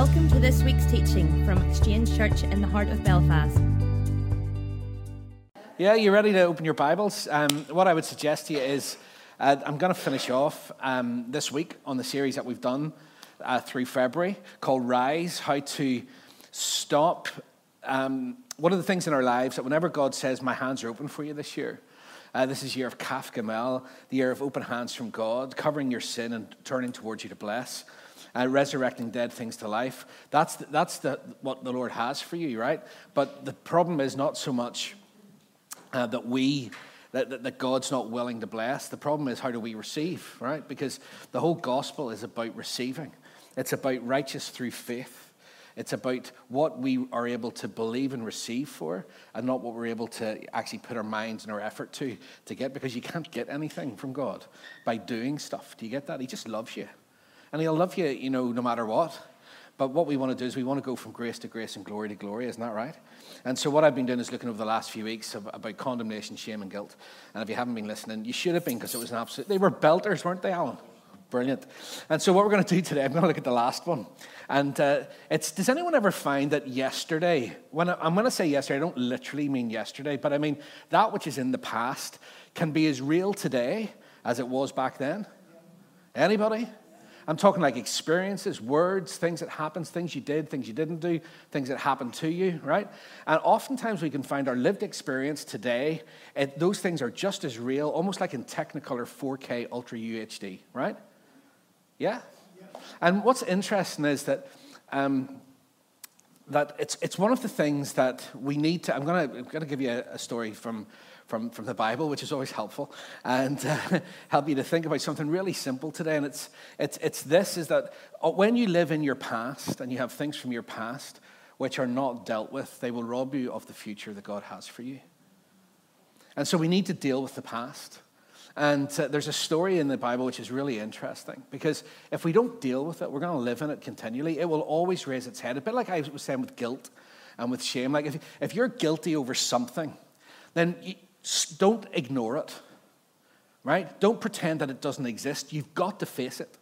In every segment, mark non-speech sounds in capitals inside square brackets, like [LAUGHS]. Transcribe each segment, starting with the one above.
Welcome to this week's teaching from Exchange Church in the heart of Belfast. Yeah, you're ready to open your Bibles? Um, what I would suggest to you is uh, I'm going to finish off um, this week on the series that we've done uh, through February called Rise How to Stop. Um, one of the things in our lives that whenever God says, My hands are open for you this year, uh, this is year of Kaf Gamel, the year of open hands from God, covering your sin and turning towards you to bless uh, resurrecting dead things to life. That's, the, that's the, what the Lord has for you, right? But the problem is not so much uh, that we, that, that, God's not willing to bless. The problem is how do we receive, right? Because the whole gospel is about receiving, it's about righteous through faith. It's about what we are able to believe and receive for, and not what we're able to actually put our minds and our effort to to get. Because you can't get anything from God by doing stuff. Do you get that? He just loves you. And he'll love you, you know, no matter what. But what we want to do is we want to go from grace to grace and glory to glory, isn't that right? And so what I've been doing is looking over the last few weeks about condemnation, shame, and guilt. And if you haven't been listening, you should have been because it was an absolute. They were belters, weren't they, Alan? Brilliant. And so what we're going to do today, I'm going to look at the last one. And uh, it's, does anyone ever find that yesterday, when I, I'm going to say yesterday, I don't literally mean yesterday, but I mean that which is in the past can be as real today as it was back then? Anybody? I'm talking like experiences, words, things that happened, things you did, things you didn't do, things that happened to you, right? And oftentimes we can find our lived experience today, it, those things are just as real, almost like in Technicolor 4K Ultra UHD, right? Yeah? yeah. And what's interesting is that um, that it's, it's one of the things that we need to. I'm going to, I'm to give you a, a story from from, from the Bible, which is always helpful, and uh, [LAUGHS] help you to think about something really simple today. And it's, it's, it's this is that uh, when you live in your past and you have things from your past which are not dealt with, they will rob you of the future that God has for you. And so we need to deal with the past. And uh, there's a story in the Bible which is really interesting because if we don't deal with it, we're going to live in it continually. It will always raise its head. A bit like I was saying with guilt and with shame. Like if, if you're guilty over something, then don't ignore it, right? Don't pretend that it doesn't exist. You've got to face it.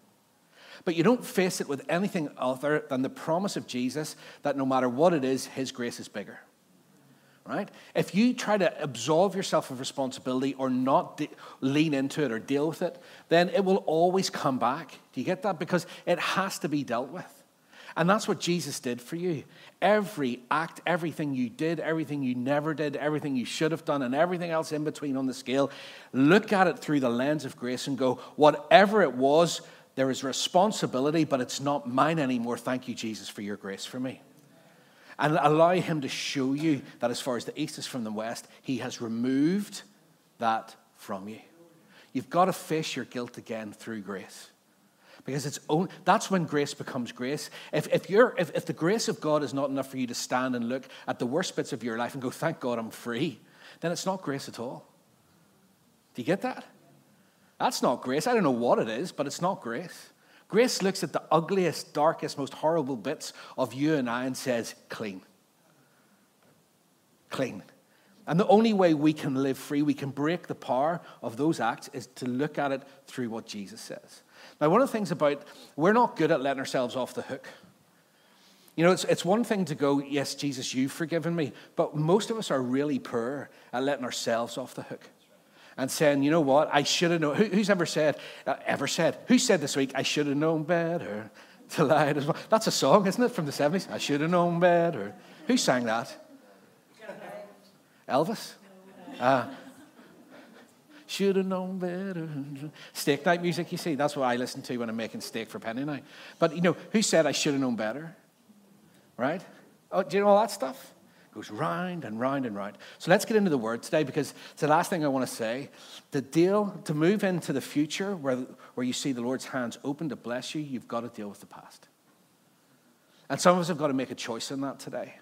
But you don't face it with anything other than the promise of Jesus that no matter what it is, His grace is bigger. Right? If you try to absolve yourself of responsibility or not de- lean into it or deal with it, then it will always come back. Do you get that? Because it has to be dealt with. And that's what Jesus did for you. Every act, everything you did, everything you never did, everything you should have done, and everything else in between on the scale, look at it through the lens of grace and go, whatever it was, there is responsibility, but it's not mine anymore. Thank you, Jesus, for your grace for me. And allow Him to show you that as far as the east is from the west, He has removed that from you. You've got to face your guilt again through grace because it's own, that's when grace becomes grace. If, if, you're, if, if the grace of God is not enough for you to stand and look at the worst bits of your life and go, thank God I'm free, then it's not grace at all. Do you get that? That's not grace. I don't know what it is, but it's not grace. Grace looks at the ugliest, darkest, most horrible bits of you and I and says, clean. Clean. And the only way we can live free, we can break the power of those acts, is to look at it through what Jesus says. Now, one of the things about we're not good at letting ourselves off the hook. You know, it's, it's one thing to go, yes, Jesus, you've forgiven me, but most of us are really poor at letting ourselves off the hook and saying, you know what, I should have known. Who, who's ever said, uh, ever said, who said this week, I should have known better to lie well? That's a song, isn't it, from the 70s? I should have known better. Who sang that? Elvis? Uh, should have known better. Steak night music, you see, that's what I listen to when I'm making steak for penny night. But, you know, who said I should have known better? Right? Oh, do you know all that stuff? It goes round and round and round. So let's get into the word today because it's the last thing I want to say. The deal, to move into the future where, where you see the Lord's hands open to bless you, you've got to deal with the past. And some of us have got to make a choice in that today.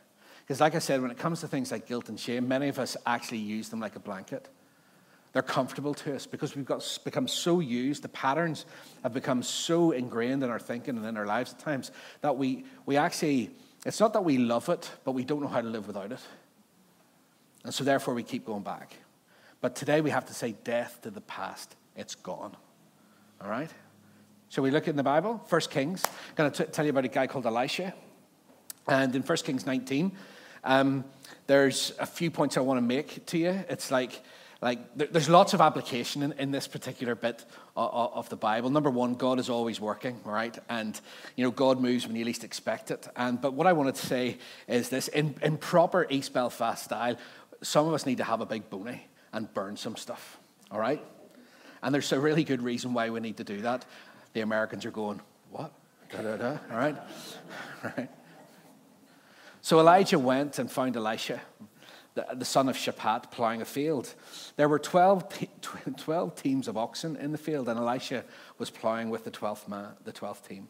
Because, like I said, when it comes to things like guilt and shame, many of us actually use them like a blanket. They're comfortable to us because we've got become so used, the patterns have become so ingrained in our thinking and in our lives at times that we, we actually, it's not that we love it, but we don't know how to live without it. And so therefore we keep going back. But today we have to say death to the past. It's gone. All right? Shall we look in the Bible? First Kings. I'm going to tell you about a guy called Elisha. And in First Kings 19, um, there's a few points I want to make to you. It's like, like there's lots of application in, in this particular bit of, of, the Bible. Number one, God is always working, right? And you know, God moves when you least expect it. And but what I wanted to say is this: in, in proper East Belfast style, some of us need to have a big bony and burn some stuff. All right? And there's a really good reason why we need to do that. The Americans are going, what? Da, da, da. All right? All [LAUGHS] right. So Elijah went and found Elisha, the, son of Shaphat, plowing a field. There were 12, 12 teams of oxen in the field, and Elisha was plowing with the 12th, man, the 12th team.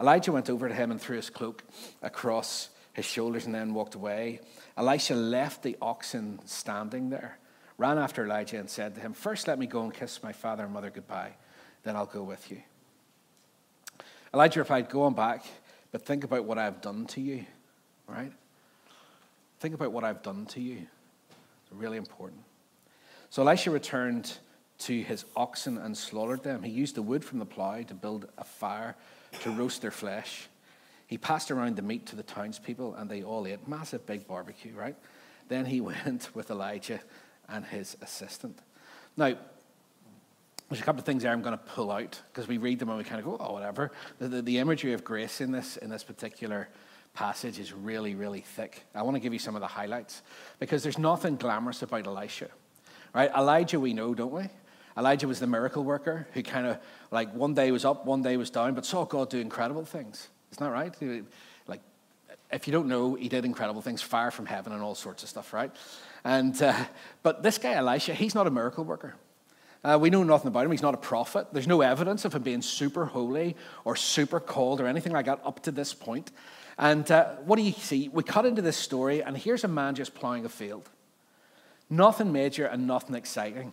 Elijah went over to him and threw his cloak across his shoulders and then walked away. Elisha left the oxen standing there, ran after Elijah, and said to him, First, let me go and kiss my father and mother goodbye, then I'll go with you. Elijah replied, Go on back, but think about what I have done to you right? Think about what I've done to you. It's really important. So Elisha returned to his oxen and slaughtered them. He used the wood from the plough to build a fire to roast their flesh. He passed around the meat to the townspeople, and they all ate. Massive big barbecue, right? Then he [LAUGHS] went with Elijah and his assistant. Now, there's a couple of things there I'm going to pull out because we read them and we kind of go, oh, whatever. The, the, the imagery of grace in this, in this particular passage is really, really thick. I want to give you some of the highlights because there's nothing glamorous about Elisha. Right? Elijah, we know, don't we? Elijah was the miracle worker who kind of like one day was up, one day was down, but saw God do incredible things. Isn't that right? Like, if you don't know, he did incredible things, fire from heaven and all sorts of stuff, right? And uh, but this guy Elisha, he's not a miracle worker. Uh, we know nothing about him. He's not a prophet. There's no evidence of him being super holy or super called or anything like that up to this point. And uh, what do you see? We cut into this story, and here's a man just plowing a field. Nothing major and nothing exciting.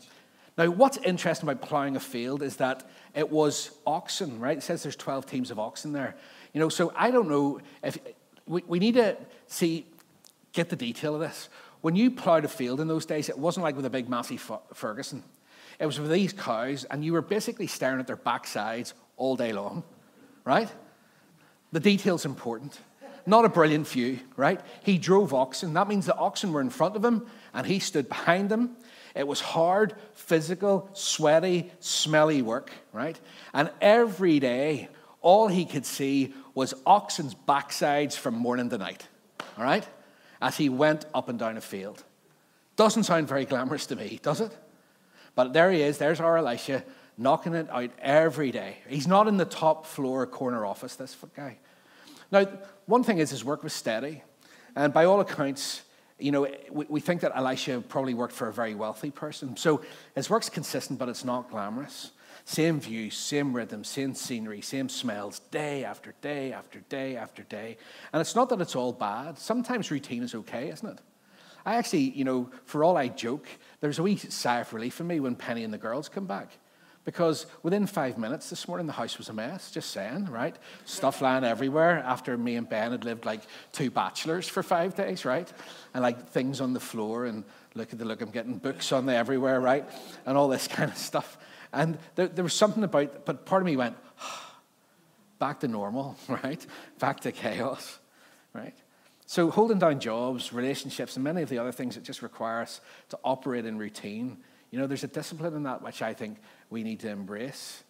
Now, what's interesting about plowing a field is that it was oxen, right? It says there's 12 teams of oxen there. You know, so I don't know if we, we need to see, get the detail of this. When you plowed a field in those days, it wasn't like with a big, massive Ferguson. It was with these cows, and you were basically staring at their backsides all day long, right? The detail's important. Not a brilliant view, right? He drove oxen. That means the oxen were in front of him and he stood behind them. It was hard, physical, sweaty, smelly work, right? And every day, all he could see was oxen's backsides from morning to night, all right? As he went up and down a field. Doesn't sound very glamorous to me, does it? But there he is, there's our Elisha knocking it out every day. He's not in the top floor corner office, this guy. Now, one thing is his work was steady. And by all accounts, you know, we, we think that Elisha probably worked for a very wealthy person. So his work's consistent, but it's not glamorous. Same views, same rhythm, same scenery, same smells, day after day after day after day. And it's not that it's all bad. Sometimes routine is okay, isn't it? I actually, you know, for all I joke, there's a wee sigh of relief in me when Penny and the girls come back. Because within five minutes this morning, the house was a mess, just saying, right? Stuff lying everywhere after me and Ben had lived like two bachelors for five days, right? And like things on the floor, and look at the look, I'm getting books on the everywhere, right? And all this [LAUGHS] kind of stuff. And there, there was something about, but part of me went, [SIGHS] back to normal, [LAUGHS] right? Back to chaos, right? So holding down jobs, relationships, and many of the other things that just require us to operate in routine, you know, there's a discipline in that which I think we need to embrace.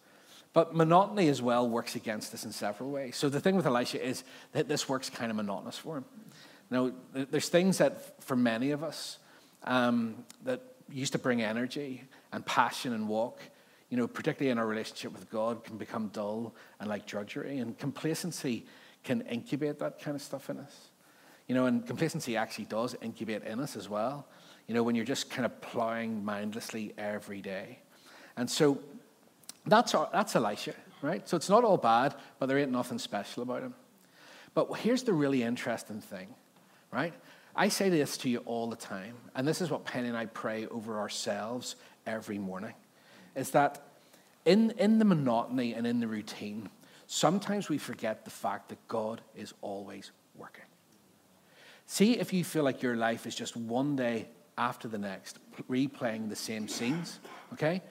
But monotony as well works against us in several ways. So the thing with Elisha is that this works kind of monotonous for him. Now, there's things that for many of us um, that used to bring energy and passion and walk, you know, particularly in our relationship with God, can become dull and like drudgery. And complacency can incubate that kind of stuff in us. You know, and complacency actually does incubate in us as well. You know, when you're just kind of plowing mindlessly every day. And so that's, our, that's Elisha, right? So it's not all bad, but there ain't nothing special about him. But here's the really interesting thing, right? I say this to you all the time, and this is what Penny and I pray over ourselves every morning, is that in, in the monotony and in the routine, sometimes we forget the fact that God is always working. See if you feel like your life is just one day after the next, replaying the same scenes, okay?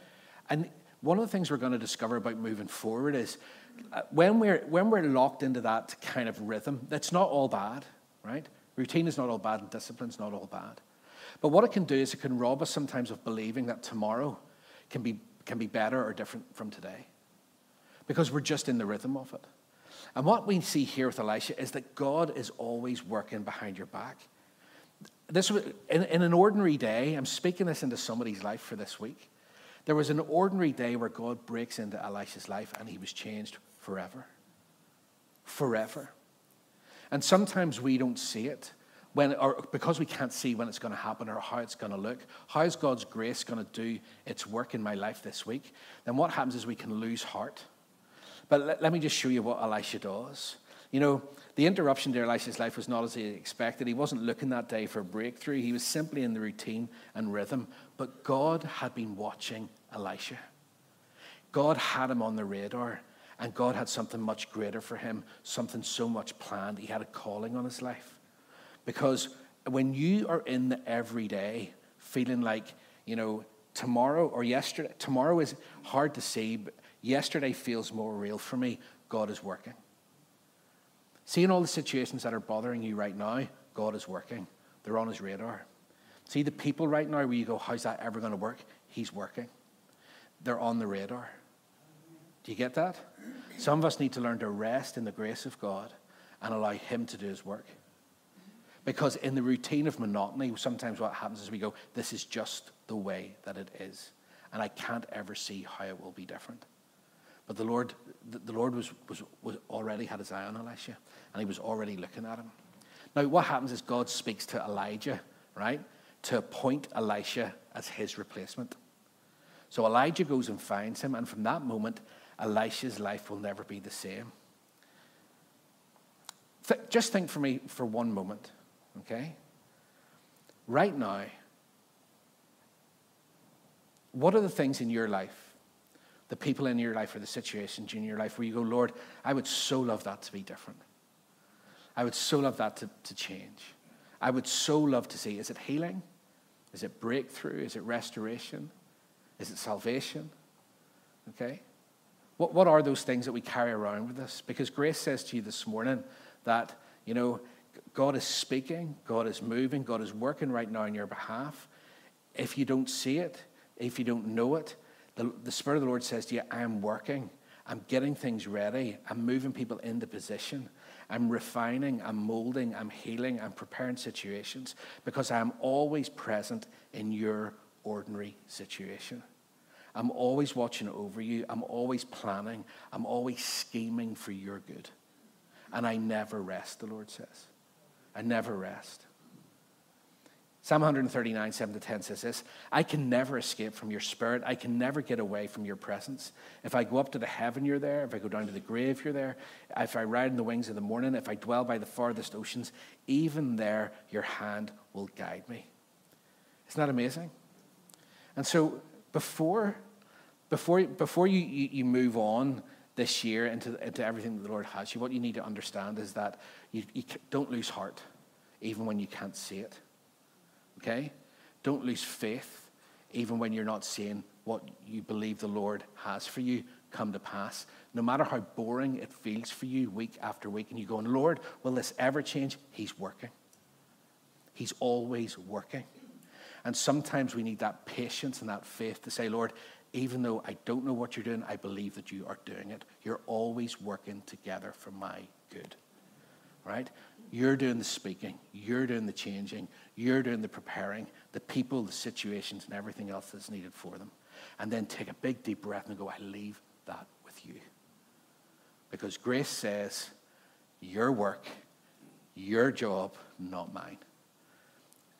And one of the things we're going to discover about moving forward is uh, when we're, when we're locked into that kind of rhythm, that's not all bad, right? Routine is not all bad and discipline is not all bad. But what it can do is it can rob us sometimes of believing that tomorrow can be, can be better or different from today because we're just in the rhythm of it. And what we see here with Elisha is that God is always working behind your back. This was, in, in an ordinary day, I'm speaking this into somebody's life for this week. There was an ordinary day where God breaks into Elisha's life and he was changed forever. Forever. And sometimes we don't see it when, or because we can't see when it's going to happen or how it's going to look. How is God's grace going to do its work in my life this week? Then what happens is we can lose heart. But let, let me just show you what Elisha does. You know, the interruption to Elisha's life was not as he expected. He wasn't looking that day for a breakthrough. He was simply in the routine and rhythm. But God had been watching Elisha. God had him on the radar, and God had something much greater for him, something so much planned. He had a calling on his life. Because when you are in the everyday, feeling like, you know, tomorrow or yesterday, tomorrow is hard to see, but yesterday feels more real for me, God is working. Seeing all the situations that are bothering you right now, God is working. They're on his radar. See the people right now where you go, how's that ever going to work? He's working. They're on the radar. Do you get that? Some of us need to learn to rest in the grace of God and allow Him to do His work. Because in the routine of monotony, sometimes what happens is we go, this is just the way that it is. And I can't ever see how it will be different. But the Lord, the Lord was, was, was already had his eye on Elisha, and he was already looking at him. Now, what happens is God speaks to Elijah, right, to appoint Elisha as his replacement. So Elijah goes and finds him, and from that moment, Elisha's life will never be the same. Th- just think for me for one moment Okay? Right now, what are the things in your life, the people in your life, or the situations in your life where you go, Lord, I would so love that to be different? I would so love that to, to change. I would so love to see is it healing? Is it breakthrough? Is it restoration? Is it salvation? Okay? What, what are those things that we carry around with us? Because Grace says to you this morning that, you know, God is speaking, God is moving, God is working right now on your behalf. If you don't see it, if you don't know it, the, the Spirit of the Lord says to you, I am working. I'm getting things ready. I'm moving people into position. I'm refining, I'm molding, I'm healing, I'm preparing situations because I'm always present in your ordinary situation. I'm always watching over you. I'm always planning. I'm always scheming for your good. And I never rest, the Lord says. I never rest. Psalm 139, 7 to 10 says this I can never escape from your spirit. I can never get away from your presence. If I go up to the heaven, you're there. If I go down to the grave, you're there. If I ride in the wings of the morning, if I dwell by the farthest oceans, even there your hand will guide me. Isn't that amazing? And so before, before, before you, you, you move on this year into, into everything that the Lord has you, what you need to understand is that you, you don't lose heart, even when you can't see it. Okay? Don't lose faith, even when you're not seeing what you believe the Lord has for you come to pass. No matter how boring it feels for you week after week, and you going, Lord, will this ever change? He's working. He's always working. And sometimes we need that patience and that faith to say, Lord, even though I don't know what you're doing, I believe that you are doing it. You're always working together for my good. Right? You're doing the speaking, you're doing the changing, you're doing the preparing, the people, the situations, and everything else that's needed for them. And then take a big deep breath and go, I leave that with you. Because grace says, your work, your job, not mine.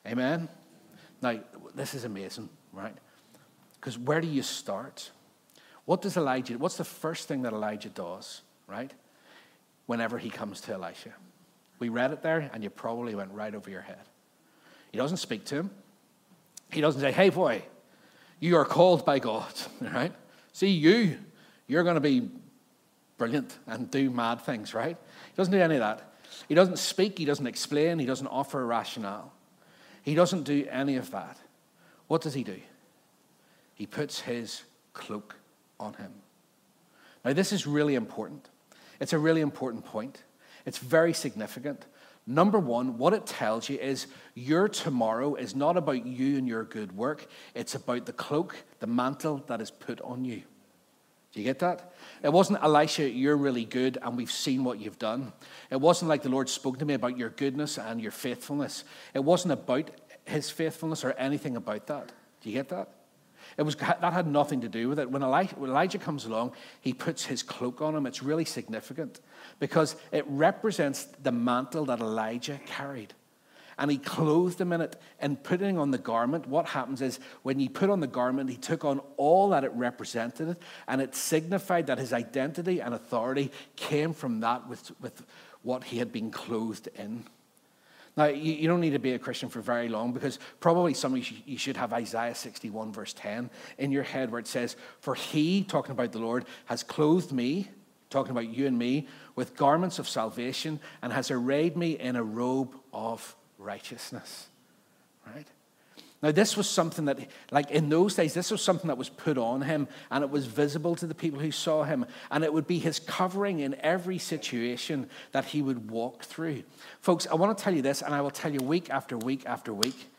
Amen? Now, this is amazing, right? Because where do you start? What does Elijah, what's the first thing that Elijah does, right? Whenever he comes to Elisha. We read it there, and you probably went right over your head. He doesn't speak to him. He doesn't say, hey, boy, you are called by God, [LAUGHS] right? See, you, you're going to be brilliant and do mad things, right? He doesn't do any of that. He doesn't speak, he doesn't explain, he doesn't offer a rationale. He doesn't do any of that. What does he do? He puts his cloak on him. Now, this is really important. It's a really important point. It's very significant. Number one, what it tells you is your tomorrow is not about you and your good work, it's about the cloak, the mantle that is put on you. Do you get that? It wasn't, Elisha, you're really good and we've seen what you've done. It wasn't like the Lord spoke to me about your goodness and your faithfulness. It wasn't about his faithfulness or anything about that. Do you get that? It was, that had nothing to do with it. When Elijah, when Elijah comes along, he puts his cloak on him. It's really significant because it represents the mantle that Elijah carried and he clothed him in it. And putting on the garment, what happens is when he put on the garment, he took on all that it represented, and it signified that his identity and authority came from that with, with what he had been clothed in. Now, you, you, don't need to be a Christian for very long because probably some of you, you should have Isaiah 61, verse 10 in your head where it says, For he, talking about the Lord, has clothed me, talking about you and me, with garments of salvation and has arrayed me in a robe of righteousness. Right? Now, this was something that, like in those days, this was something that was put on him and it was visible to the people who saw him. And it would be his covering in every situation that he would walk through. Folks, I want to tell you this, and I will tell you week after week after week.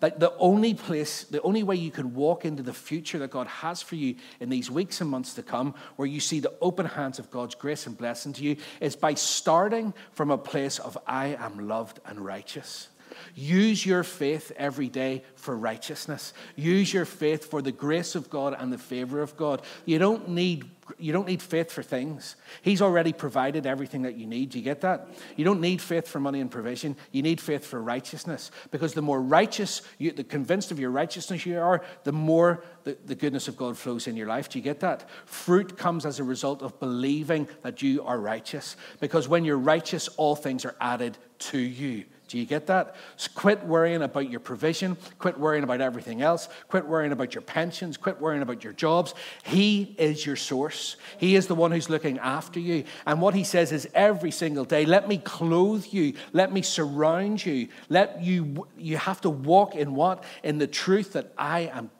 That the only place, the only way you can walk into the future that God has for you in these weeks and months to come, where you see the open hands of God's grace and blessing to you, is by starting from a place of I am loved and righteous. Use your faith every day for righteousness. Use your faith for the grace of God and the favor of God. You don't need you don't need faith for things. He's already provided everything that you need. You get that? You don't need faith for money and provision. You need faith for righteousness. Because the more righteous, you, the convinced of your righteousness you are, the more the, the goodness of God flows in your life. Do you get that? Fruit comes as a result of believing that you are righteous. Because when you're righteous, all things are added to you. Do you get that? So quit worrying about your provision. Quit worrying about everything else. Quit worrying about your pensions. Quit worrying about your jobs. He is your source. He is the one who's looking after you. And what he says is every single day, let me clothe you. Let me surround you. Let you, you have to walk in what? In the truth that I am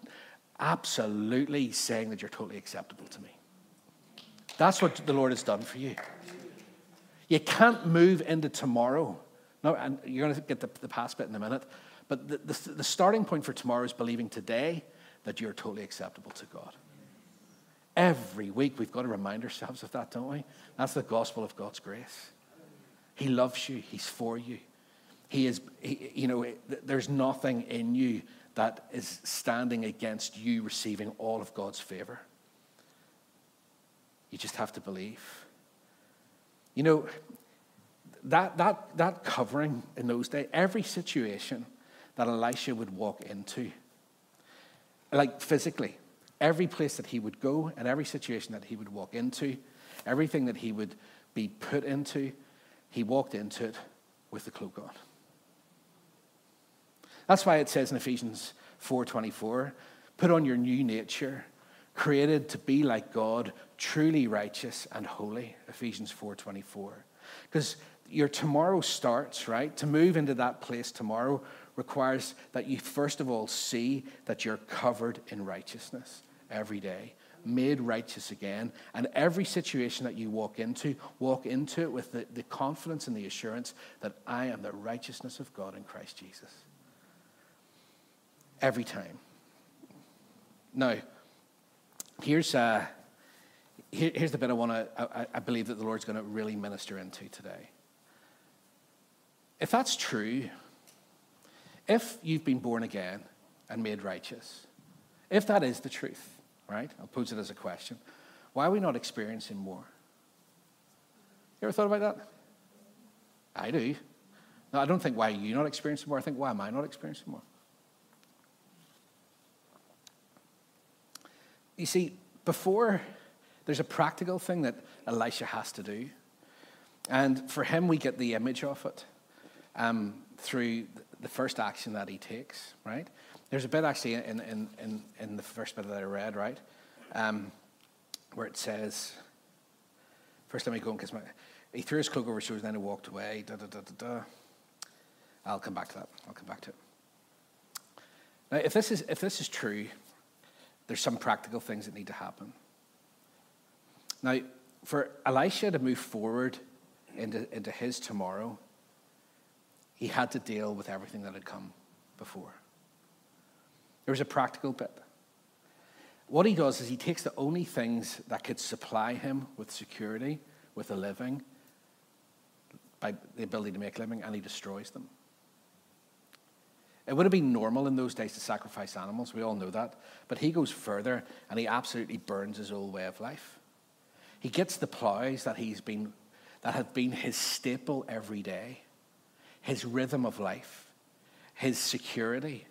absolutely saying that you're totally acceptable to me. That's what the Lord has done for you. You can't move into tomorrow no, and you're going to get the, the past bit in a minute. But the, the, the starting point for tomorrow is believing today that you're totally acceptable to God. Every week we've got to remind ourselves of that, don't we? That's the gospel of God's grace. He loves you, He's for you. He is, he, you know, there's nothing in you that is standing against you receiving all of God's favor. You just have to believe. You know, that, that, that covering in those days, every situation that Elisha would walk into, like physically, every place that he would go and every situation that he would walk into, everything that he would be put into, he walked into it with the cloak on. That's why it says in Ephesians 4:24, put on your new nature, created to be like God, truly righteous and holy. Ephesians 4:24. Because your tomorrow starts, right? To move into that place tomorrow requires that you first of all see that you're covered in righteousness every day, made righteous again. And every situation that you walk into, walk into it with the, the confidence and the assurance that I am the righteousness of God in Christ Jesus. Every time. Now, here's, uh, here, here's the bit I want to, I, I believe that the Lord's going to really minister into today. If that's true, if you've been born again and made righteous, if that is the truth, right? I'll pose it as a question. Why are we not experiencing more? You ever thought about that? I do. No, I don't think why are you not experiencing more. I think why am I not experiencing more? You see, before there's a practical thing that Elisha has to do. And for him, we get the image of it um, through the first action that he takes, right? There's a bit actually in, in, in, in the first bit that I read, right? Um, where it says, first let me go and kiss my, he threw his cloak over his shoulders and then he walked away, da da da da da. I'll come back to that. I'll come back to it. Now, if this is, if this is true, there's some practical things that need to happen. Now, for Elisha to move forward into, into his tomorrow, he had to deal with everything that had come before. There was a practical bit. What he does is he takes the only things that could supply him with security, with a living, by the ability to make a living, and he destroys them. It would have been normal in those days to sacrifice animals, we all know that. But he goes further and he absolutely burns his old way of life. He gets the plows that he's been that have been his staple every day, his rhythm of life, his security,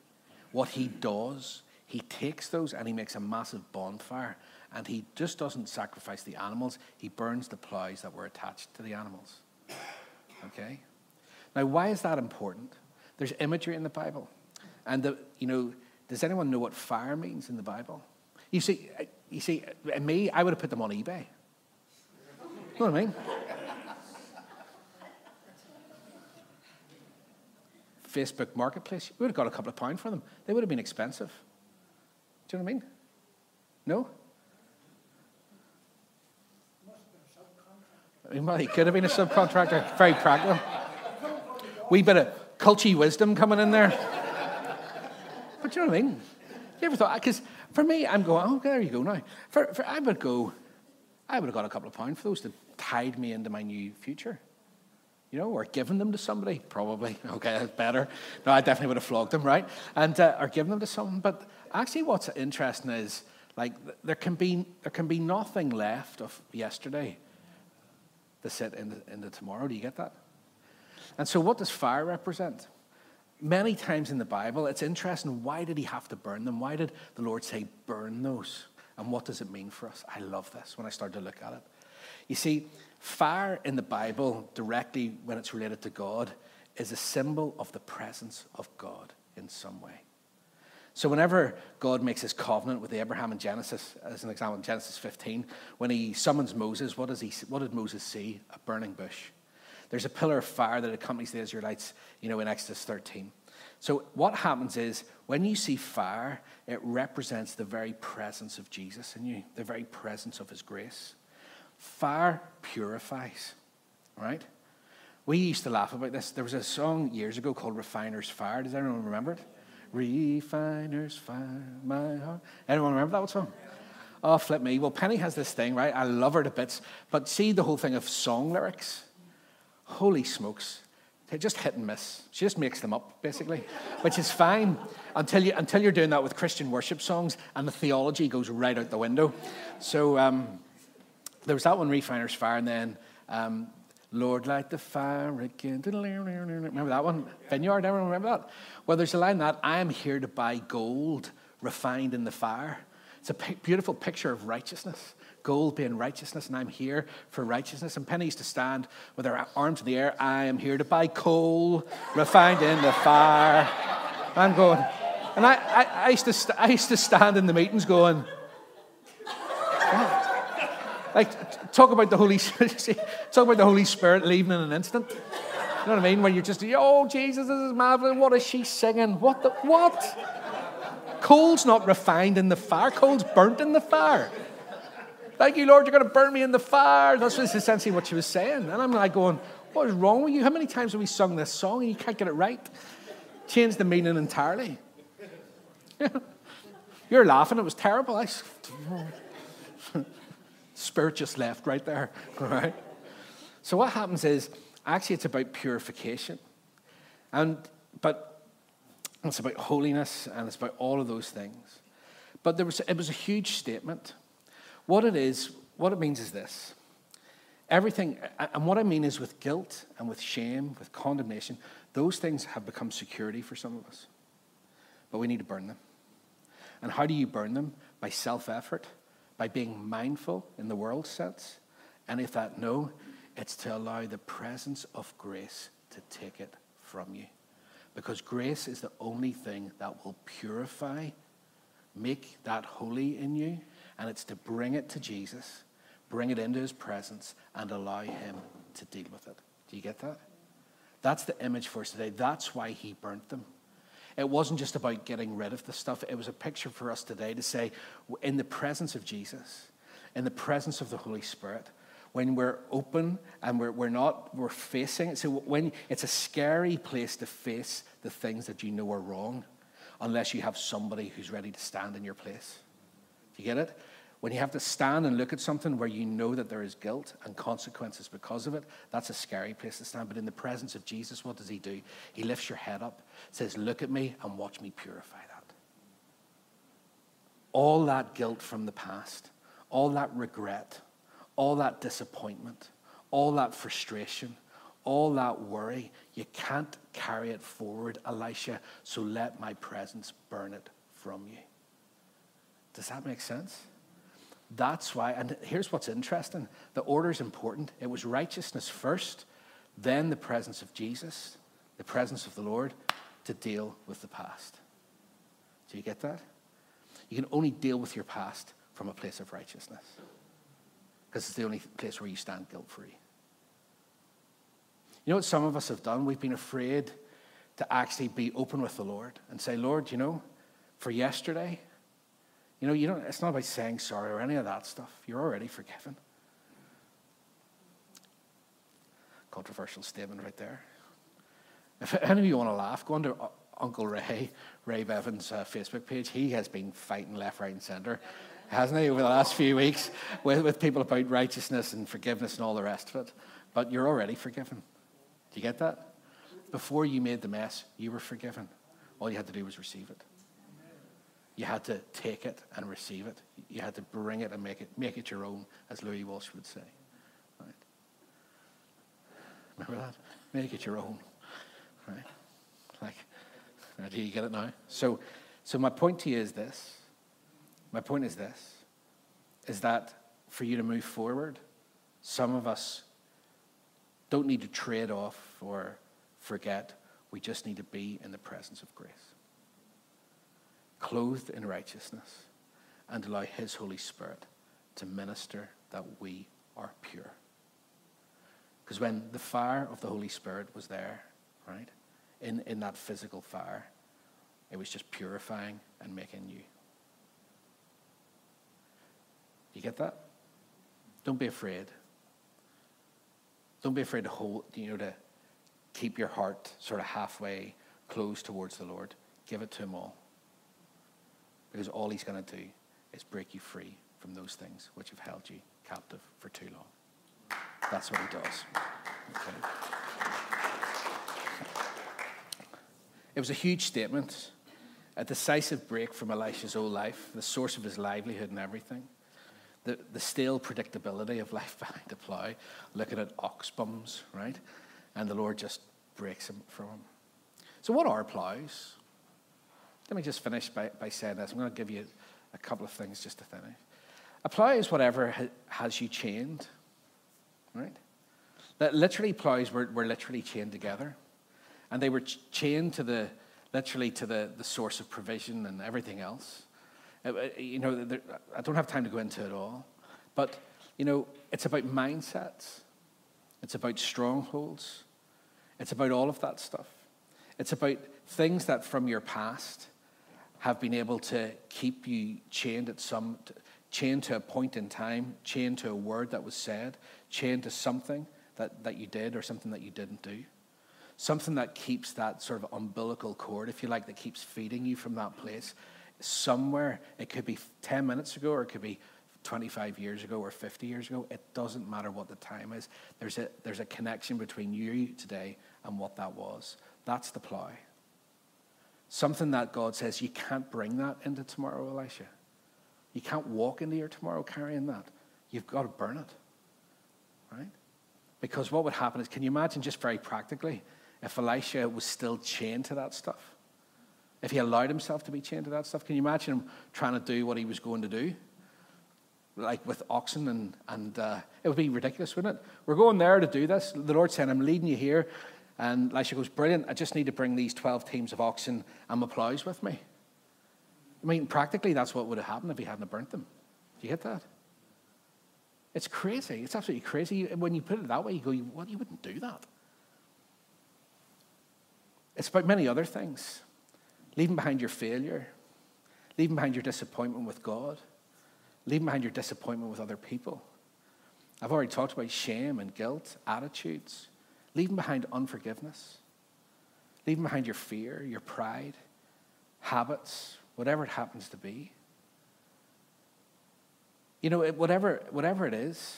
what he does. He takes those and he makes a massive bonfire. And he just doesn't sacrifice the animals, he burns the plows that were attached to the animals. Okay? Now, why is that important? There's imagery in the Bible. And, the, you know, does anyone know what fire means in the Bible? You see, you see, me, I would have put them on eBay. You know what I mean? Facebook Marketplace, we would have got a couple of pounds for them. They would have been expensive. Do you know what I mean? No? Well, he could have been a subcontractor. Very practical. Wee bit of culty wisdom coming in there. But you know what I mean? You ever thought? Because for me, I'm going, oh, there you go now. For, for I would go, I would have got a couple of pounds for those to tide me into my new future. You know, or given them to somebody, probably. [LAUGHS] Okay, that's better. No, I definitely would have flogged them, right? And uh, or given them to someone. But actually, what's interesting is like there can be there can be nothing left of yesterday to sit in the, in the tomorrow. Do you get that? And so, what does fire represent? Many times in the Bible, it's interesting why did he have to burn them? Why did the Lord say, burn those? And what does it mean for us? I love this when I start to look at it. You see, fire in the Bible, directly when it's related to God, is a symbol of the presence of God in some way. So, whenever God makes his covenant with Abraham in Genesis, as an example, in Genesis 15, when he summons Moses, what, does he, what did Moses see? A burning bush. There's a pillar of fire that accompanies the Israelites, you know, in Exodus 13. So what happens is when you see fire, it represents the very presence of Jesus in you, the very presence of his grace. Fire purifies, right? We used to laugh about this. There was a song years ago called Refiner's Fire. Does anyone remember it? Refiner's Fire, my heart. Anyone remember that song? Oh, flip me. Well, Penny has this thing, right? I love her to bits. But see the whole thing of song lyrics? Holy smokes. They're just hit and miss. She just makes them up, basically, which is fine until, you, until you're doing that with Christian worship songs and the theology goes right out the window. So um, there was that one, Refiner's Fire, and then um, Lord, light the fire again. Remember that one? Vineyard, everyone remember that? Well, there's a line that I am here to buy gold refined in the fire. It's a beautiful picture of righteousness gold being righteousness, and I'm here for righteousness. And Penny used to stand with her arms in the air. I am here to buy coal refined in the fire. I'm going, and I, I, I used, to st- I used to stand in the meetings going, like talk about the Holy [LAUGHS] talk about the Holy Spirit leaving in an instant. You know what I mean? When you're just, oh Jesus, this is marvelous. What is she singing? What the what? Coal's not refined in the fire. Coal's burnt in the fire. Thank you, Lord, you're going to burn me in the fire. That's essentially what she was saying. And I'm like going, what is wrong with you? How many times have we sung this song and you can't get it right? Change the meaning entirely. [LAUGHS] You're laughing. It was terrible. I... [LAUGHS] Spirit just left right there. [LAUGHS] Right. So what happens is actually it's about purification. And but it's about holiness and it's about all of those things. But there was it was a huge statement. What it is, what it means is this. Everything, and what I mean is with guilt and with shame, with condemnation, those things have become security for some of us. But we need to burn them. And how do you burn them? By self effort, by being mindful in the world sense. And if that, no, it's to allow the presence of grace to take it from you. Because grace is the only thing that will purify, make that holy in you, and it's to bring it to Jesus, bring it into his presence, and allow him to deal with it. Do you get that? That's the image for us today. That's why he burnt them. It wasn't just about getting rid of the stuff, it was a picture for us today to say, in the presence of Jesus, in the presence of the Holy Spirit, when we're open and we're, we're not, we're facing it. So when it's a scary place to face the things that you know are wrong, unless you have somebody who's ready to stand in your place. Do you get it? When you have to stand and look at something where you know that there is guilt and consequences because of it, that's a scary place to stand. But in the presence of Jesus, what does he do? He lifts your head up, says, Look at me and watch me purify that. All that guilt from the past, all that regret, all that disappointment, all that frustration, all that worry, you can't carry it forward, Elisha, so let my presence burn it from you. Does that make sense? That's why, and here's what's interesting the order is important. It was righteousness first, then the presence of Jesus, the presence of the Lord to deal with the past. Do you get that? You can only deal with your past from a place of righteousness because it's the only place where you stand guilt free. You know what some of us have done? We've been afraid to actually be open with the Lord and say, Lord, you know, for yesterday, you know, you don't, it's not about saying sorry or any of that stuff. You're already forgiven. Controversial statement right there. If any of you want to laugh, go under Uncle Ray, Ray Bevan's uh, Facebook page. He has been fighting left, right, and centre hasn't he, over the last few weeks with, with people about righteousness and forgiveness and all the rest of it. But you're already forgiven. Do you get that? Before you made the mess, you were forgiven. All you had to do was receive it. You had to take it and receive it. You had to bring it and make it, make it your own, as Louis Walsh would say. Right? Remember that? Make it your own. Right? Like, do you get it now? So, so my point to you is this my point is this is that for you to move forward, some of us don't need to trade off or forget. We just need to be in the presence of grace, clothed in righteousness, and allow His Holy Spirit to minister that we are pure. Because when the fire of the Holy Spirit was there, right, in, in that physical fire, it was just purifying and making new. You get that? Don't be afraid. Don't be afraid to hold, you know, to keep your heart sort of halfway closed towards the Lord. Give it to Him all. Because all He's going to do is break you free from those things which have held you captive for too long. That's what He does. Okay. It was a huge statement, a decisive break from Elisha's old life, the source of his livelihood and everything the, the stale predictability of life [LAUGHS] behind the plough, looking at ox bums, right? And the Lord just breaks him from him. So, what are ploughs? Let me just finish by, by saying this. I'm going to give you a couple of things just to finish. A plough is whatever ha- has you chained, right? That literally, ploughs were, were literally chained together. And they were ch- chained to the, literally to the, the source of provision and everything else. Uh, uh, you know, I don't have time to go into it all, but you know, it's about mindsets. It's about strongholds. It's about all of that stuff. It's about things that from your past have been able to keep you chained at some, chained to a point in time, chained to a word that was said, chained to something that, that you did or something that you didn't do. Something that keeps that sort of umbilical cord, if you like, that keeps feeding you from that place somewhere. It could be 10 minutes ago or it could be 25 years ago or 50 years ago. It doesn't matter what the time is. There's a, there's a connection between you today and what that was. That's the plow. Something that God says you can't bring that into tomorrow, Elisha. You can't walk into your tomorrow carrying that. You've got to burn it. Right? Because what would happen is, can you imagine just very practically, if Elisha was still chained to that stuff? If he allowed himself to be chained to that stuff, can you imagine him trying to do what he was going to do? Like with oxen, and, and uh, it would be ridiculous, wouldn't it? We're going there to do this. The Lord said, I'm leading you here. And Elisha goes, Brilliant, I just need to bring these 12 teams of oxen and my plows with me. I mean, practically, that's what would have happened if he hadn't burnt them. Do you get that? It's crazy. It's absolutely crazy. When you put it that way, you go, What? You wouldn't do that. It's about many other things leaving behind your failure, leaving behind your disappointment with God, Leaving behind your disappointment with other people. I've already talked about shame and guilt, attitudes. Leaving behind unforgiveness. Leaving behind your fear, your pride, habits, whatever it happens to be. You know, whatever, whatever it is,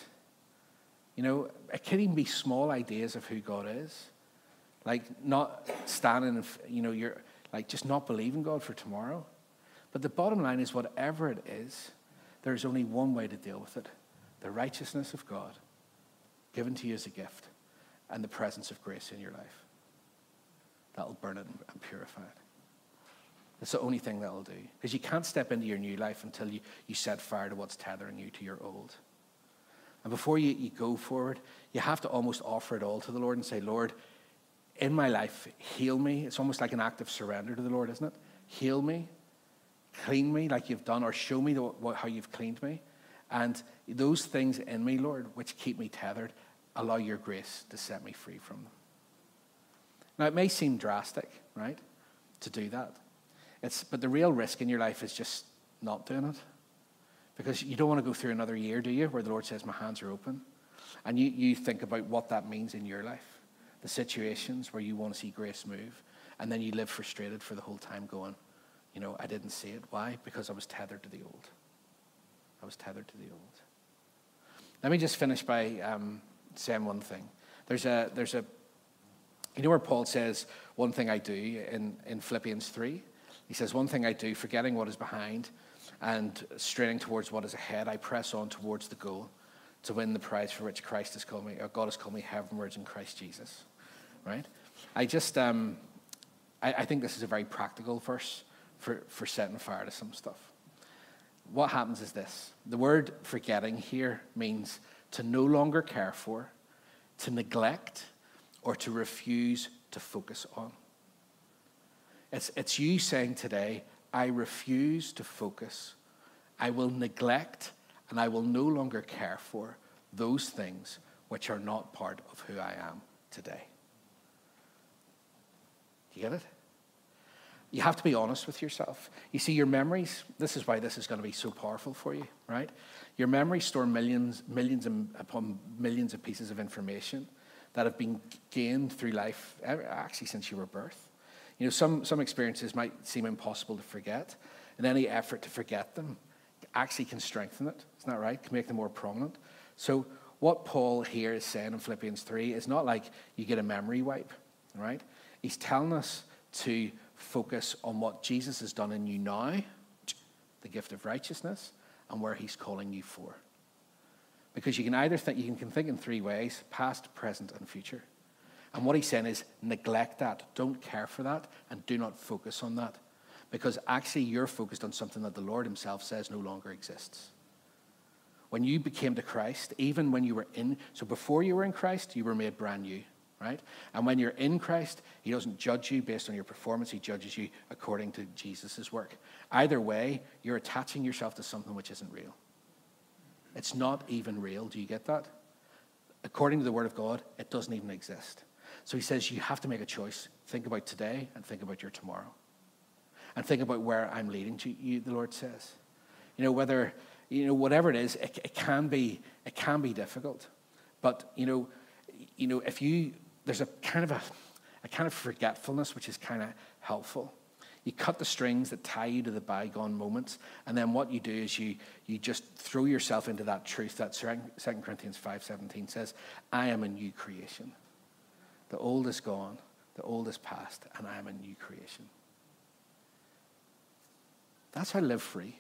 you know, it can even be small ideas of who God is. Like not standing, you know, you're like just not believing God for tomorrow. But the bottom line is, whatever it is, there's only one way to deal with it the righteousness of God given to you as a gift and the presence of grace in your life. That'll burn it and purify it. It's the only thing that'll do. Because you can't step into your new life until you, you set fire to what's tethering you to your old. And before you, you go forward, you have to almost offer it all to the Lord and say, Lord, in my life, heal me. It's almost like an act of surrender to the Lord, isn't it? Heal me, clean me like you've done, or show me the, how you've cleaned me. And those things in me, Lord, which keep me tethered, allow your grace to set me free from them. Now, it may seem drastic, right, to do that. It's, but the real risk in your life is just not doing it. Because you don't want to go through another year, do you, where the Lord says, My hands are open. And you, you think about what that means in your life, the situations where you want to see grace move, and then you live frustrated for the whole time going, You know, I didn't see it. Why? Because I was tethered to the old. I was tethered to the old. Let me just finish by um, saying one thing. There's a, there's a, you know where Paul says, one thing I do in, in Philippians 3? He says, one thing I do, forgetting what is behind and straining towards what is ahead, I press on towards the goal to win the prize for which Christ has called me, or God has called me heavenwards in Christ Jesus. Right? I just, um, I, I think this is a very practical verse for, for setting fire to some stuff. What happens is this the word forgetting here means to no longer care for, to neglect, or to refuse to focus on. It's, it's you saying today, I refuse to focus. I will neglect and I will no longer care for those things which are not part of who I am today. Do you get it? You have to be honest with yourself. You see, your memories, this is why this is going to be so powerful for you, right? Your memories store millions, millions upon millions of pieces of information that have been gained through life, actually since you were birth. You know, some, some experiences might seem impossible to forget, and any effort to forget them actually can strengthen it. Isn't that right? Can make them more prominent. So, what Paul here is saying in Philippians 3 is not like you get a memory wipe, right? He's telling us to focus on what Jesus has done in you now, the gift of righteousness, and where he's calling you for. Because you can either think, you can think in three ways past, present, and future. And what he's saying is neglect that, don't care for that, and do not focus on that. Because actually, you're focused on something that the Lord himself says no longer exists. When you became to Christ, even when you were in, so before you were in Christ, you were made brand new, right? And when you're in Christ, he doesn't judge you based on your performance, he judges you according to Jesus' work. Either way, you're attaching yourself to something which isn't real. It's not even real. Do you get that? According to the Word of God, it doesn't even exist. So he says, You have to make a choice. Think about today and think about your tomorrow. And think about where I'm leading to you, the Lord says. You know, whether, you know, whatever it is, it, it can be, it can be difficult. But, you know, you know, if you, there's a kind of a, a kind of forgetfulness which is kind of helpful. You cut the strings that tie you to the bygone moments, and then what you do is you, you just throw yourself into that truth that 2 Corinthians 5.17 says, I am a new creation. The old is gone, the old is past, and I am a new creation. That's how I live free.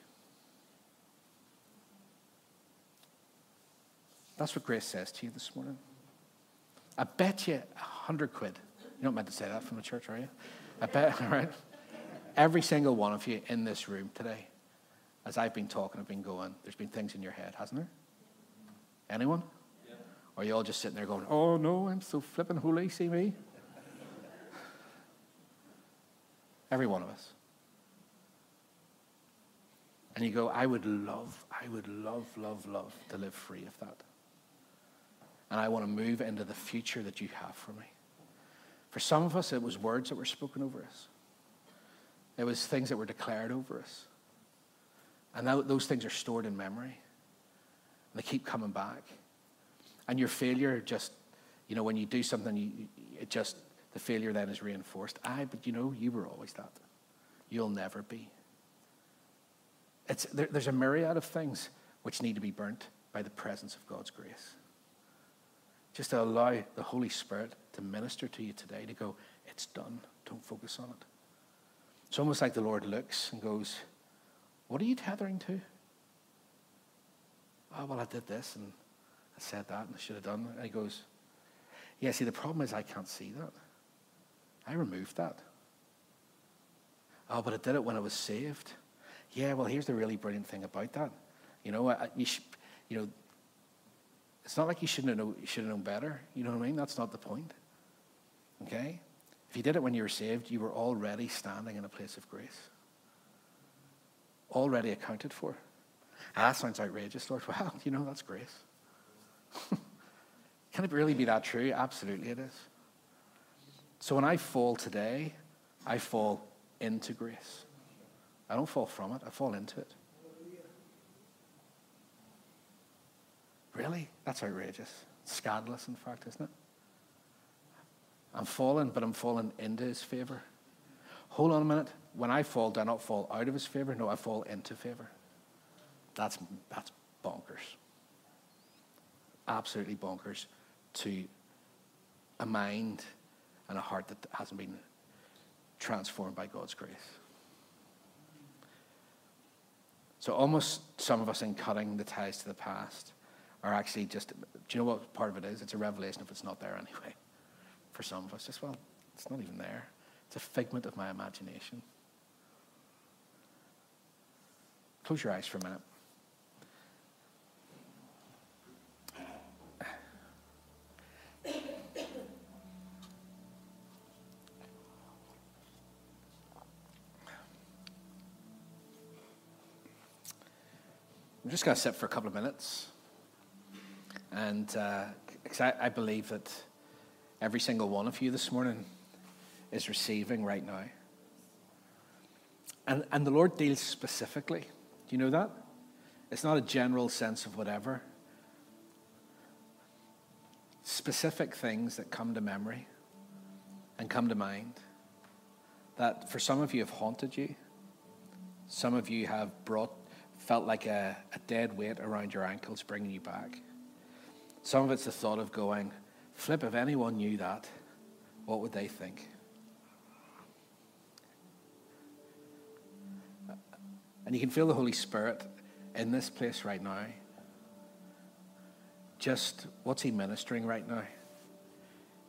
That's what Grace says to you this morning. I bet you a hundred quid. You're not meant to say that from the church, are you? I bet, all [LAUGHS] right? Every single one of you in this room today, as I've been talking, I've been going, there's been things in your head, hasn't there? Anyone? Or are you all just sitting there going, oh no, I'm so flipping holy, see me? Every one of us. And you go, I would love, I would love, love, love to live free of that. And I want to move into the future that you have for me. For some of us, it was words that were spoken over us. It was things that were declared over us. And those things are stored in memory. And they keep coming back. And your failure just, you know, when you do something, you, it just, the failure then is reinforced. Aye, but you know, you were always that. You'll never be. It's, there, there's a myriad of things which need to be burnt by the presence of God's grace. Just to allow the Holy Spirit to minister to you today, to go, it's done. Don't focus on it. It's almost like the Lord looks and goes, What are you tethering to? Oh, well, I did this and I said that and I should have done it. And he goes, Yeah, see, the problem is I can't see that. I removed that. Oh, but I did it when I was saved. Yeah, well, here's the really brilliant thing about that. You know, I, you, sh- you know, it's not like you shouldn't have, know, you should have known better. You know what I mean? That's not the point. Okay? If you did it when you were saved, you were already standing in a place of grace. Already accounted for. Ah, that sounds outrageous, Lord. [LAUGHS] Well, you know, that's grace. [LAUGHS] Can it really be that true? Absolutely it is. So when I fall today, I fall into grace. I don't fall from it, I fall into it. Really? That's outrageous. scandalous, in fact, isn't it? I'm falling, but I'm falling into his favor. Hold on a minute. When I fall, do I not fall out of his favor? No, I fall into favor. That's, that's bonkers. Absolutely bonkers to a mind and a heart that hasn't been transformed by God's grace. So, almost some of us in cutting the ties to the past are actually just, do you know what part of it is? It's a revelation if it's not there anyway. [LAUGHS] For some of us, just, well, it's not even there. It's a figment of my imagination. Close your eyes for a minute. [COUGHS] I'm just going to sit for a couple of minutes. And uh, I, I believe that every single one of you this morning is receiving right now. And, and the Lord deals specifically. Do you know that? It's not a general sense of whatever. Specific things that come to memory and come to mind that for some of you have haunted you. Some of you have brought felt like a, a dead weight around your ankles, bringing you back. Some of it's the thought of going, flip, if anyone knew that, what would they think? And you can feel the Holy Spirit in this place right now. Just what's He ministering right now?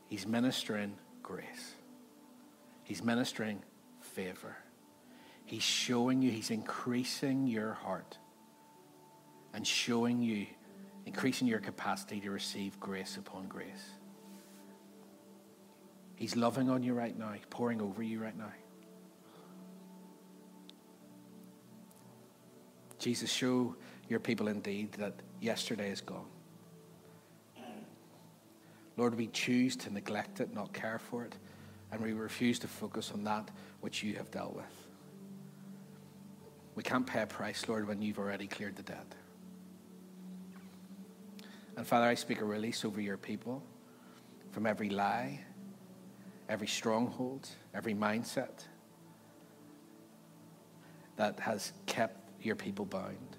He's ministering grace, He's ministering favor. He's showing you, He's increasing your heart and showing you, increasing your capacity to receive grace upon grace. He's loving on you right now, pouring over you right now. Jesus, show your people indeed that yesterday is gone. Lord, we choose to neglect it, not care for it, and we refuse to focus on that which you have dealt with. We can't pay a price, Lord, when you've already cleared the debt. And Father, I speak a release over your people from every lie, every stronghold, every mindset that has kept your people bound.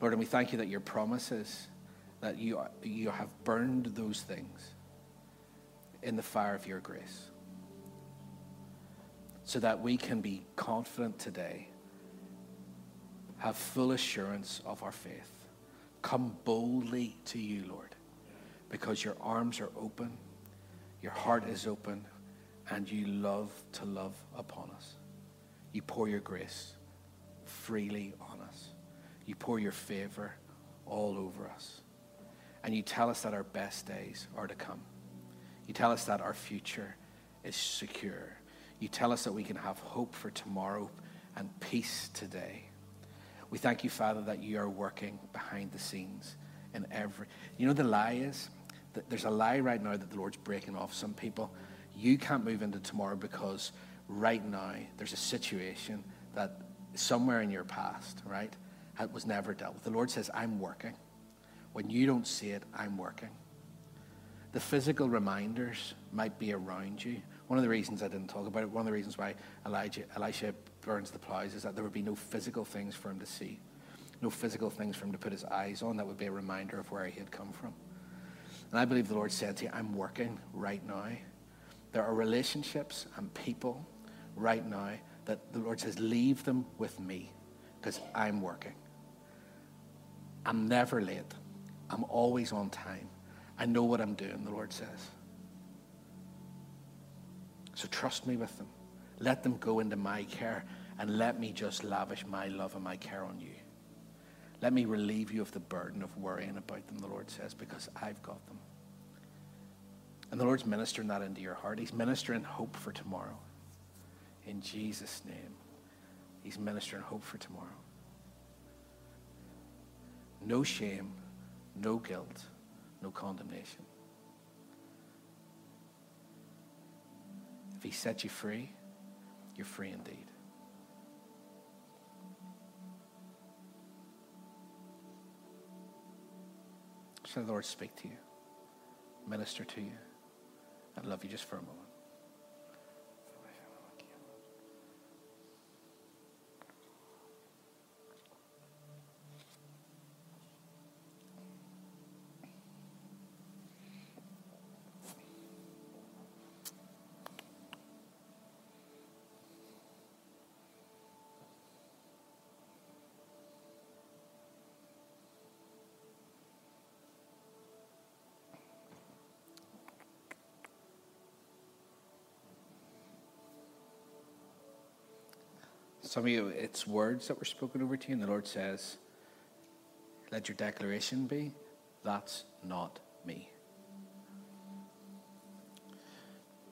Lord, and we thank you that your promise is that you, you have burned those things in the fire of your grace so that we can be confident today have full assurance of our faith. Come boldly to you, Lord, because your arms are open, your heart is open, and you love to love upon us. You pour your grace freely on us. You pour your favor all over us. And you tell us that our best days are to come. You tell us that our future is secure. You tell us that we can have hope for tomorrow and peace today. We thank you, Father, that you are working behind the scenes in every. You know, the lie is that there's a lie right now that the Lord's breaking off some people. You can't move into tomorrow because right now there's a situation that somewhere in your past, right, was never dealt with. The Lord says, I'm working. When you don't see it, I'm working. The physical reminders might be around you. One of the reasons I didn't talk about it, one of the reasons why Elijah, Elisha burns the plows is that there would be no physical things for him to see, no physical things for him to put his eyes on that would be a reminder of where he had come from. And I believe the Lord said to you, I'm working right now. There are relationships and people right now that the Lord says, leave them with me because I'm working. I'm never late. I'm always on time. I know what I'm doing, the Lord says. So trust me with them. Let them go into my care and let me just lavish my love and my care on you. Let me relieve you of the burden of worrying about them, the Lord says, because I've got them. And the Lord's ministering that into your heart. He's ministering hope for tomorrow. In Jesus' name, He's ministering hope for tomorrow. No shame, no guilt, no condemnation. If He set you free, you're free indeed. So the Lord speak to you, minister to you. I'd love you just for a moment. Some of you, it's words that were spoken over to you, and the Lord says, Let your declaration be, That's not me.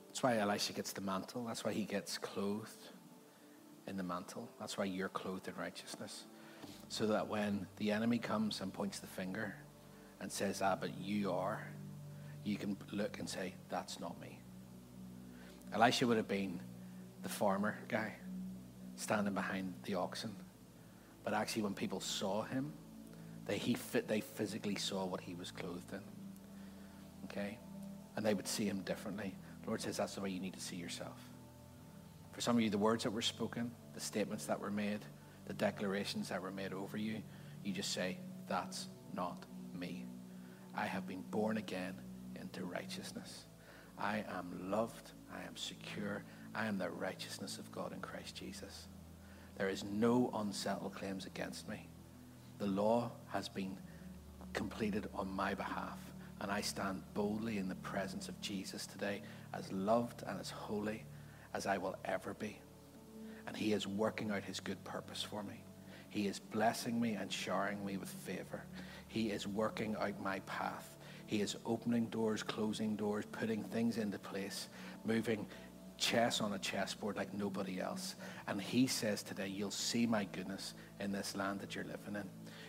That's why Elisha gets the mantle. That's why he gets clothed in the mantle. That's why you're clothed in righteousness. So that when the enemy comes and points the finger and says, Ah, but you are, you can look and say, That's not me. Elisha would have been the farmer guy standing behind the oxen. But actually, when people saw him, they, he fit, they physically saw what he was clothed in. Okay? And they would see him differently. The Lord says that's the way you need to see yourself. For some of you, the words that were spoken, the statements that were made, the declarations that were made over you, you just say, That's not me. I have been born again into righteousness. I am loved. I am secure. I am the righteousness of God in Christ Jesus. There is no unsettled claims against me. The law has been completed on my behalf, and I stand boldly in the presence of Jesus today, as loved and as holy as I will ever be. And He is working out His good purpose for me. He is blessing me and showering me with favor. He is working out my path. He is opening doors, closing doors, putting things into place, moving chess on a chessboard like nobody else. And he says today, you'll see my goodness in this land that you're living in.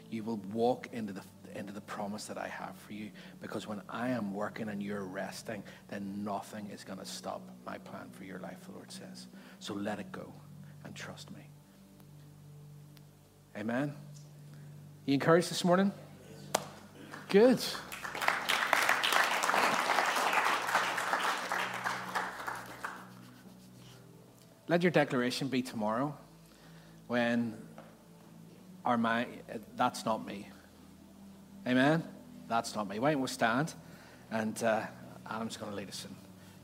You will walk into the into the promise that I have for you. Because when I am working and you're resting, then nothing is going to stop my plan for your life, the Lord says. So let it go and trust me. Amen. You encouraged this morning? Good. Let your declaration be tomorrow when our mind, that's not me. Amen? That's not me. Why don't we stand? And uh, Adam's going to lead us in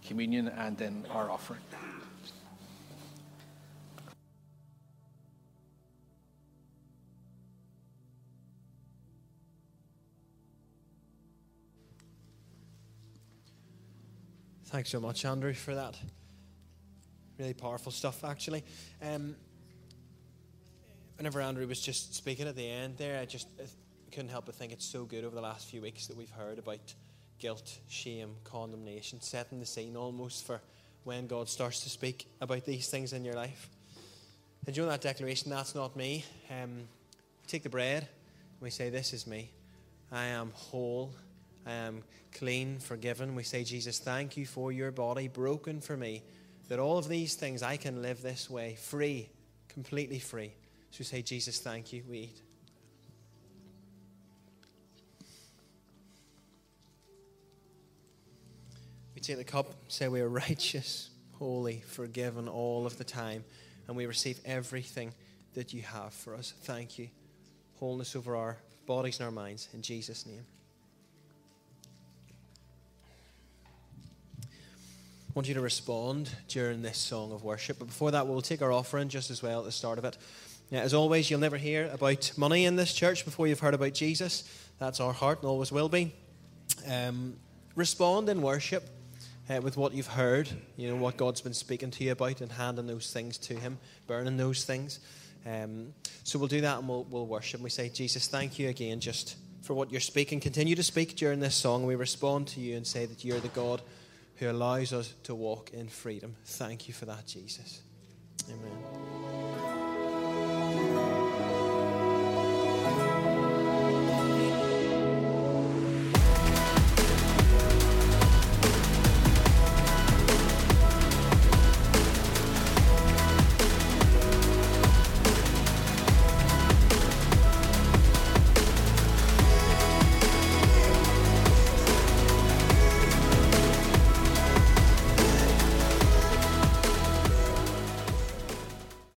communion and in our offering. Thanks so much, Andrew, for that. Really powerful stuff, actually. Um, whenever Andrew was just speaking at the end there, I just couldn't help but think it's so good over the last few weeks that we've heard about guilt, shame, condemnation, setting the scene almost for when God starts to speak about these things in your life. And during that declaration, that's not me. Um, take the bread and we say, This is me. I am whole. I am clean, forgiven. We say, Jesus, thank you for your body broken for me that all of these things I can live this way, free, completely free. So we say, Jesus, thank you. We eat. We take the cup, say we are righteous, holy, forgiven all of the time, and we receive everything that you have for us. Thank you. Wholeness over our bodies and our minds. In Jesus' name. Want you to respond during this song of worship. But before that, we'll take our offering just as well at the start of it. Yeah, as always, you'll never hear about money in this church before you've heard about Jesus. That's our heart and always will be. Um, respond in worship uh, with what you've heard, you know, what God's been speaking to you about, and handing those things to Him, burning those things. Um, so we'll do that and we'll, we'll worship. We say, Jesus, thank you again just for what you're speaking. Continue to speak during this song. We respond to you and say that you're the God who allows us to walk in freedom. Thank you for that, Jesus. Amen.